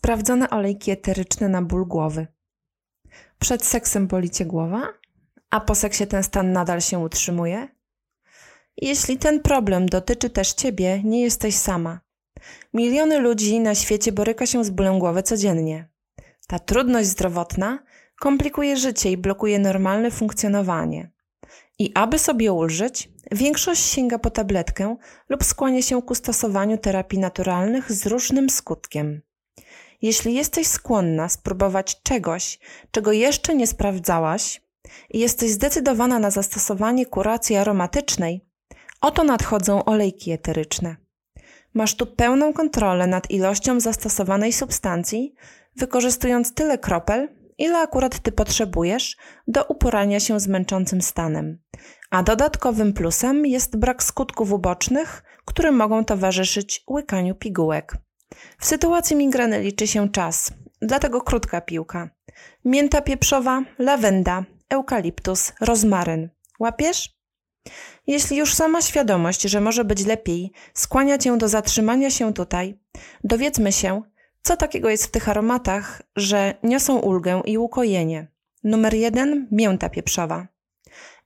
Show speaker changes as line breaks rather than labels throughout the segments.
Sprawdzone olejki eteryczne na ból głowy. Przed seksem boli cię głowa, a po seksie ten stan nadal się utrzymuje? Jeśli ten problem dotyczy też ciebie, nie jesteś sama. Miliony ludzi na świecie boryka się z bólem głowy codziennie. Ta trudność zdrowotna komplikuje życie i blokuje normalne funkcjonowanie. I aby sobie ulżyć, większość sięga po tabletkę lub skłania się ku stosowaniu terapii naturalnych z różnym skutkiem. Jeśli jesteś skłonna spróbować czegoś, czego jeszcze nie sprawdzałaś, i jesteś zdecydowana na zastosowanie kuracji aromatycznej, oto nadchodzą olejki eteryczne. Masz tu pełną kontrolę nad ilością zastosowanej substancji, wykorzystując tyle kropel, ile akurat ty potrzebujesz do uporania się z męczącym stanem. A dodatkowym plusem jest brak skutków ubocznych, które mogą towarzyszyć łykaniu pigułek. W sytuacji migreny liczy się czas, dlatego krótka piłka. Mięta pieprzowa, lawenda, eukaliptus, rozmaryn. Łapiesz? Jeśli już sama świadomość, że może być lepiej, skłania cię do zatrzymania się tutaj, dowiedzmy się, co takiego jest w tych aromatach, że niosą ulgę i ukojenie. Numer jeden mięta pieprzowa.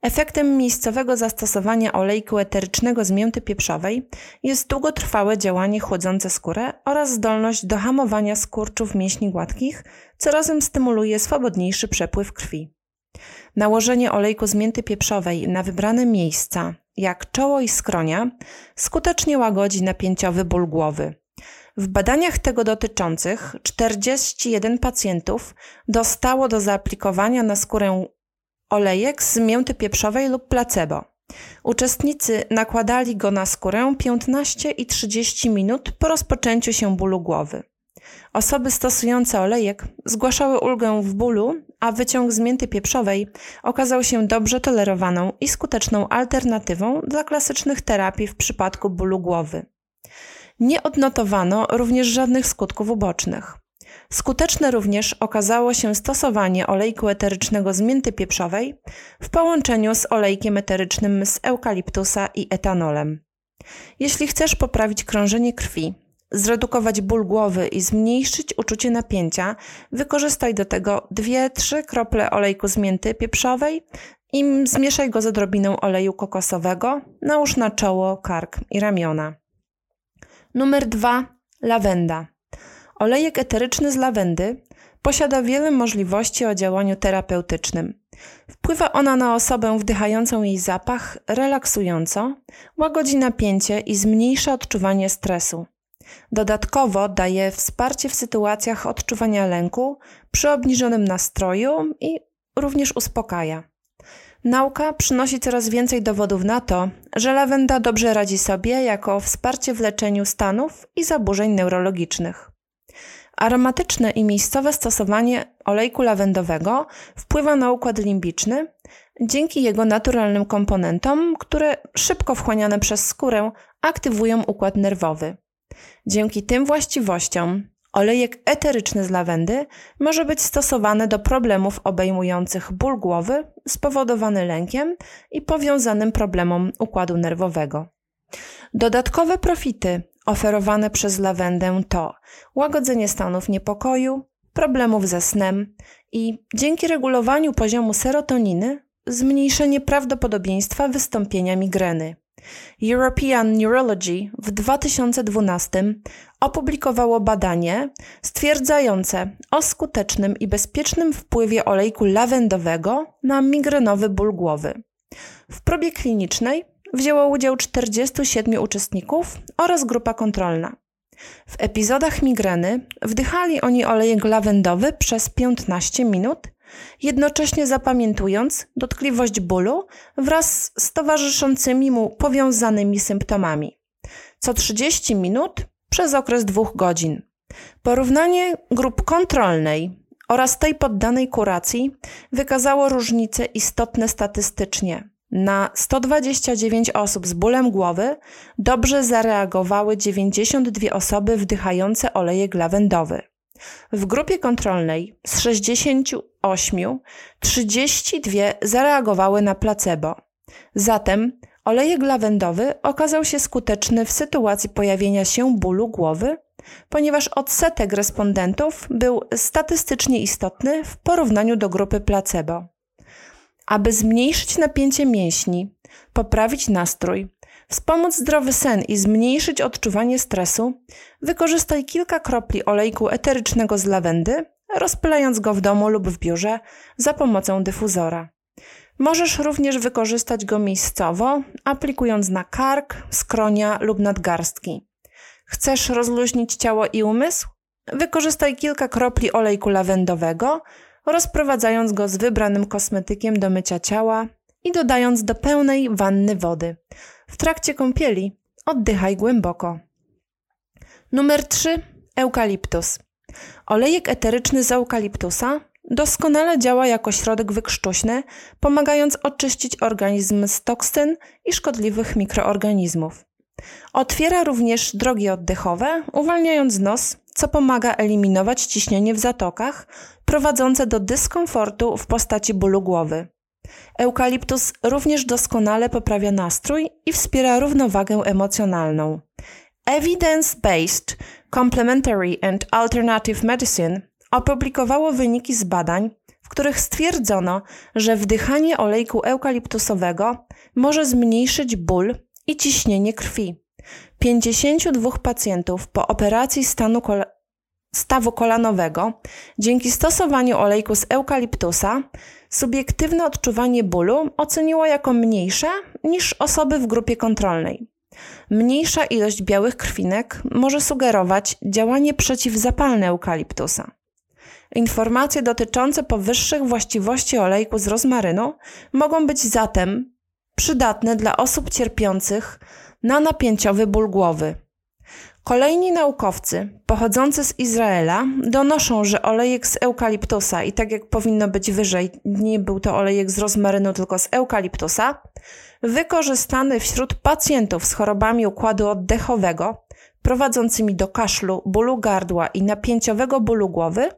Efektem miejscowego zastosowania olejku eterycznego z mięty pieprzowej jest długotrwałe działanie chłodzące skórę oraz zdolność do hamowania skurczów mięśni gładkich, co razem stymuluje swobodniejszy przepływ krwi. Nałożenie olejku z mięty pieprzowej na wybrane miejsca, jak czoło i skronia, skutecznie łagodzi napięciowy ból głowy. W badaniach tego dotyczących 41 pacjentów dostało do zaaplikowania na skórę olejek z mięty pieprzowej lub placebo. Uczestnicy nakładali go na skórę 15 i 30 minut po rozpoczęciu się bólu głowy. Osoby stosujące olejek zgłaszały ulgę w bólu, a wyciąg z mięty pieprzowej okazał się dobrze tolerowaną i skuteczną alternatywą dla klasycznych terapii w przypadku bólu głowy. Nie odnotowano również żadnych skutków ubocznych. Skuteczne również okazało się stosowanie olejku eterycznego z mięty pieprzowej w połączeniu z olejkiem eterycznym z eukaliptusa i etanolem. Jeśli chcesz poprawić krążenie krwi, zredukować ból głowy i zmniejszyć uczucie napięcia, wykorzystaj do tego 2-3 krople olejku z mięty pieprzowej i zmieszaj go z odrobiną oleju kokosowego, nałóż na czoło, kark i ramiona. Numer 2. Lawenda. Olejek eteryczny z lawendy posiada wiele możliwości o działaniu terapeutycznym. Wpływa ona na osobę wdychającą jej zapach relaksująco, łagodzi napięcie i zmniejsza odczuwanie stresu. Dodatkowo daje wsparcie w sytuacjach odczuwania lęku, przy obniżonym nastroju i również uspokaja. Nauka przynosi coraz więcej dowodów na to, że lawenda dobrze radzi sobie jako wsparcie w leczeniu stanów i zaburzeń neurologicznych. Aromatyczne i miejscowe stosowanie olejku lawendowego wpływa na układ limbiczny dzięki jego naturalnym komponentom, które szybko wchłaniane przez skórę aktywują układ nerwowy. Dzięki tym właściwościom olejek eteryczny z lawendy może być stosowany do problemów obejmujących ból głowy spowodowany lękiem i powiązanym problemom układu nerwowego. Dodatkowe profity oferowane przez lawendę to łagodzenie stanów niepokoju, problemów ze snem i dzięki regulowaniu poziomu serotoniny zmniejszenie prawdopodobieństwa wystąpienia migreny. European Neurology w 2012 opublikowało badanie stwierdzające o skutecznym i bezpiecznym wpływie olejku lawendowego na migrenowy ból głowy. W próbie klinicznej wzięło udział 47 uczestników oraz grupa kontrolna. W epizodach migreny wdychali oni olejek lawendowy przez 15 minut, jednocześnie zapamiętując dotkliwość bólu wraz z towarzyszącymi mu powiązanymi symptomami. Co 30 minut przez okres dwóch godzin. Porównanie grup kontrolnej oraz tej poddanej kuracji wykazało różnice istotne statystycznie. Na 129 osób z bólem głowy dobrze zareagowały 92 osoby wdychające olejek lawendowy. W grupie kontrolnej z 68 32 zareagowały na placebo. Zatem Olejek lawendowy okazał się skuteczny w sytuacji pojawienia się bólu głowy, ponieważ odsetek respondentów był statystycznie istotny w porównaniu do grupy placebo. Aby zmniejszyć napięcie mięśni, poprawić nastrój, wspomóc zdrowy sen i zmniejszyć odczuwanie stresu, wykorzystaj kilka kropli olejku eterycznego z lawendy, rozpylając go w domu lub w biurze za pomocą dyfuzora. Możesz również wykorzystać go miejscowo, aplikując na kark, skronia lub nadgarstki. Chcesz rozluźnić ciało i umysł? Wykorzystaj kilka kropli olejku lawendowego, rozprowadzając go z wybranym kosmetykiem do mycia ciała i dodając do pełnej wanny wody. W trakcie kąpieli oddychaj głęboko. Numer 3. Eukaliptus. Olejek eteryczny z eukaliptusa doskonale działa jako środek wykrztuśny, pomagając oczyścić organizm z toksyn i szkodliwych mikroorganizmów. Otwiera również drogi oddechowe, uwalniając nos, co pomaga eliminować ciśnienie w zatokach, prowadzące do dyskomfortu w postaci bólu głowy. Eukaliptus również doskonale poprawia nastrój i wspiera równowagę emocjonalną. Evidence-based Complementary and Alternative Medicine opublikowało wyniki z badań, w których stwierdzono, że wdychanie olejku eukaliptusowego może zmniejszyć ból i ciśnienie krwi. 52 pacjentów po operacji stanu kol stawu kolanowego dzięki stosowaniu olejku z eukaliptusa subiektywne odczuwanie bólu oceniło jako mniejsze niż osoby w grupie kontrolnej. Mniejsza ilość białych krwinek może sugerować działanie przeciwzapalne eukaliptusa. Informacje dotyczące powyższych właściwości olejku z rozmarynu mogą być zatem przydatne dla osób cierpiących na napięciowy ból głowy. Kolejni naukowcy pochodzący z Izraela donoszą, że olejek z eukaliptusa, i tak jak powinno być wyżej, nie był to olejek z rozmarynu, tylko z eukaliptusa, wykorzystany wśród pacjentów z chorobami układu oddechowego, prowadzącymi do kaszlu, bólu gardła i napięciowego bólu głowy,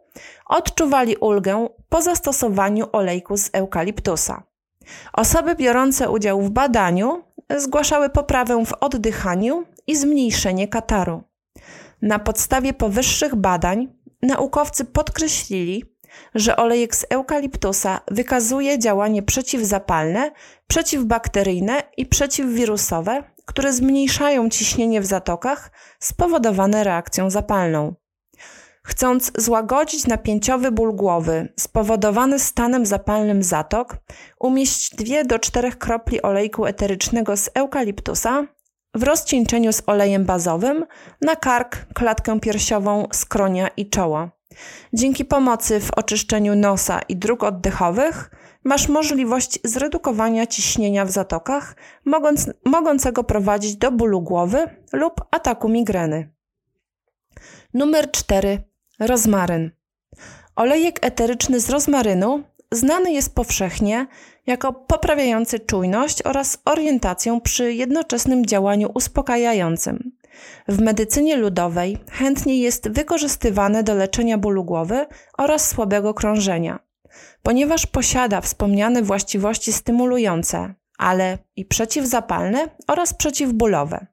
odczuwali ulgę po zastosowaniu olejku z eukaliptusa. Osoby biorące udział w badaniu zgłaszały poprawę w oddychaniu i zmniejszenie kataru. Na podstawie powyższych badań naukowcy podkreślili, że olejek z eukaliptusa wykazuje działanie przeciwzapalne, przeciwbakteryjne i przeciwwirusowe, które zmniejszają ciśnienie w zatokach spowodowane reakcją zapalną. Chcąc złagodzić napięciowy ból głowy spowodowany stanem zapalnym zatok, umieść 2 do 4 kropli olejku eterycznego z eukaliptusa w rozcieńczeniu z olejem bazowym na kark, klatkę piersiową, skronia i czoło. Dzięki pomocy w oczyszczeniu nosa i dróg oddechowych masz możliwość zredukowania ciśnienia w zatokach, mogąc, mogącego prowadzić do bólu głowy lub ataku migreny. Numer 4. Rozmaryn. Olejek eteryczny z rozmarynu znany jest powszechnie jako poprawiający czujność oraz orientację przy jednoczesnym działaniu uspokajającym. W medycynie ludowej chętnie jest wykorzystywany do leczenia bólu głowy oraz słabego krążenia. Ponieważ posiada wspomniane właściwości stymulujące, ale i przeciwzapalne oraz przeciwbólowe.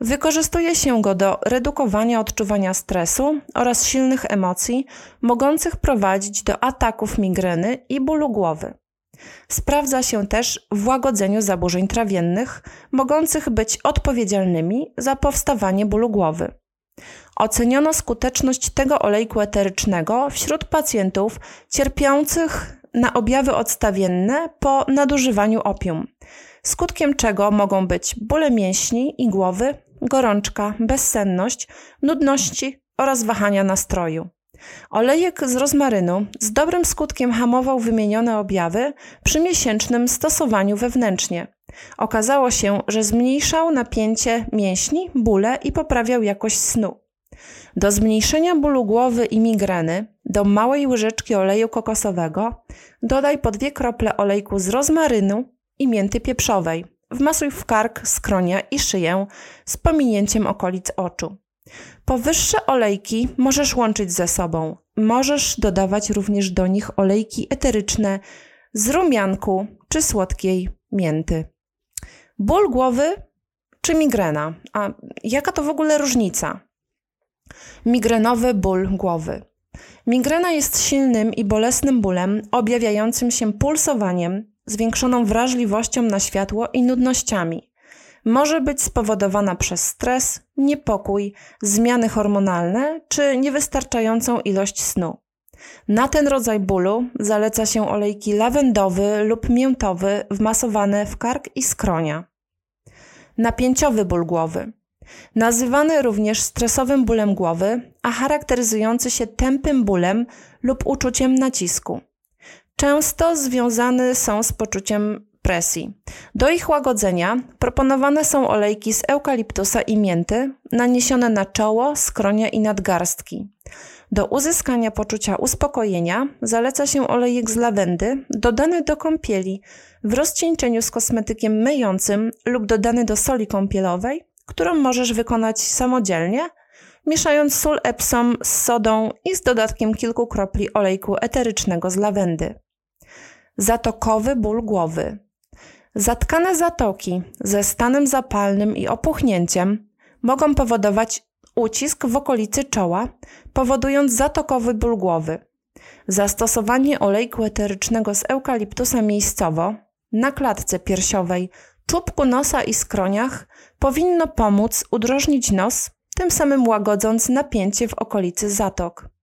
Wykorzystuje się go do redukowania odczuwania stresu oraz silnych emocji, mogących prowadzić do ataków migreny i bólu głowy. Sprawdza się też w łagodzeniu zaburzeń trawiennych, mogących być odpowiedzialnymi za powstawanie bólu głowy. Oceniono skuteczność tego olejku eterycznego wśród pacjentów cierpiących na objawy odstawienne po nadużywaniu opium, skutkiem czego mogą być bóle mięśni i głowy, gorączka, bezsenność, nudności oraz wahania nastroju. Olejek z rozmarynu z dobrym skutkiem hamował wymienione objawy przy miesięcznym stosowaniu wewnętrznie. Okazało się, że zmniejszał napięcie mięśni, bóle i poprawiał jakość snu. Do zmniejszenia bólu głowy i migreny do małej łyżeczki oleju kokosowego dodaj po dwie krople olejku z rozmarynu i mięty pieprzowej. Wmasuj w kark, skronia i szyję z pominięciem okolic oczu. Powyższe olejki możesz łączyć ze sobą. Możesz dodawać również do nich olejki eteryczne z rumianku czy słodkiej mięty. Ból głowy czy migrena? A jaka to w ogóle różnica? Migrenowy ból głowy. Migrena jest silnym i bolesnym bólem objawiającym się pulsowaniem, zwiększoną wrażliwością na światło i nudnościami. Może być spowodowana przez stres, niepokój, zmiany hormonalne czy niewystarczającą ilość snu. Na ten rodzaj bólu zaleca się olejki lawendowy lub miętowy wmasowane w kark i skronia. Napięciowy ból głowy. Nazywany również stresowym bólem głowy, a charakteryzujący się tępym bólem lub uczuciem nacisku. Często związane są z poczuciem presji. Do ich łagodzenia proponowane są olejki z eukaliptusa i mięty, naniesione na czoło, skronie i nadgarstki. Do uzyskania poczucia uspokojenia zaleca się olejek z lawendy, dodany do kąpieli w rozcieńczeniu z kosmetykiem myjącym lub dodany do soli kąpielowej, którą możesz wykonać samodzielnie, mieszając sól Epsom z sodą i z dodatkiem kilku kropli olejku eterycznego z lawendy. Zatokowy ból głowy. Zatkane zatoki ze stanem zapalnym i opuchnięciem mogą powodować ucisk w okolicy czoła, powodując zatokowy ból głowy. Zastosowanie olejku eterycznego z eukaliptusa miejscowo na klatce piersiowej, czubku nosa i skroniach powinno pomóc udrożnić nos, tym samym łagodząc napięcie w okolicy zatok.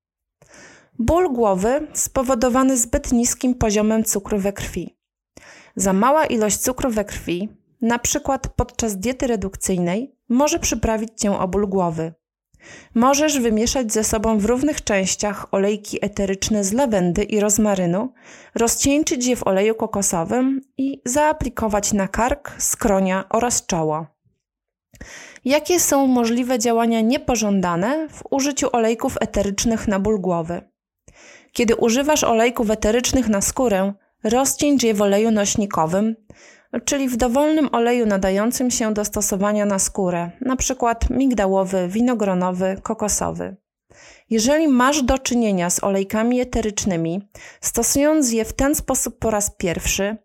Ból głowy spowodowany zbyt niskim poziomem cukru we krwi. Za mała ilość cukru we krwi, na przykład podczas diety redukcyjnej, może przyprawić cię o ból głowy. Możesz wymieszać ze sobą w równych częściach olejki eteryczne z lawendy i rozmarynu, rozcieńczyć je w oleju kokosowym i zaaplikować na kark, skronia oraz czoło. Jakie są możliwe działania niepożądane w użyciu olejków eterycznych na ból głowy? Kiedy używasz olejków eterycznych na skórę, rozcieńcz je w oleju nośnikowym, czyli w dowolnym oleju nadającym się do stosowania na skórę, np. migdałowy, winogronowy, kokosowy. Jeżeli masz do czynienia z olejkami eterycznymi, stosując je w ten sposób po raz pierwszy,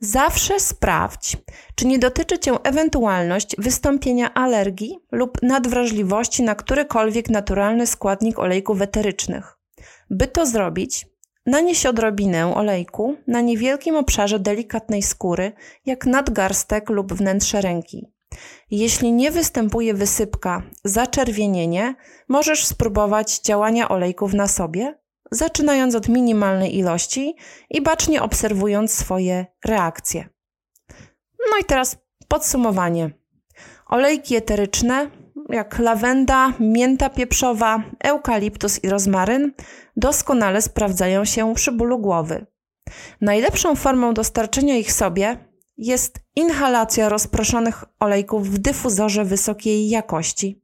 zawsze sprawdź, czy nie dotyczy cię ewentualność wystąpienia alergii lub nadwrażliwości na którykolwiek naturalny składnik olejków eterycznych. By to zrobić, Nanieś odrobinę olejku na niewielkim obszarze delikatnej skóry, jak nadgarstek lub wnętrze ręki. Jeśli nie występuje wysypka, zaczerwienienie, możesz spróbować działania olejków na sobie, zaczynając od minimalnej ilości i bacznie obserwując swoje reakcje. No i teraz podsumowanie. Olejki eteryczne jak lawenda, mięta pieprzowa, eukaliptus i rozmaryn doskonale sprawdzają się przy bólu głowy. Najlepszą formą dostarczenia ich sobie jest inhalacja rozproszonych olejków w dyfuzorze wysokiej jakości.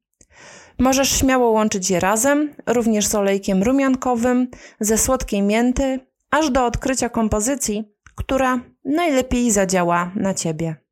Możesz śmiało łączyć je razem, również z olejkiem rumiankowym, ze słodkiej mięty, aż do odkrycia kompozycji, która najlepiej zadziała na ciebie.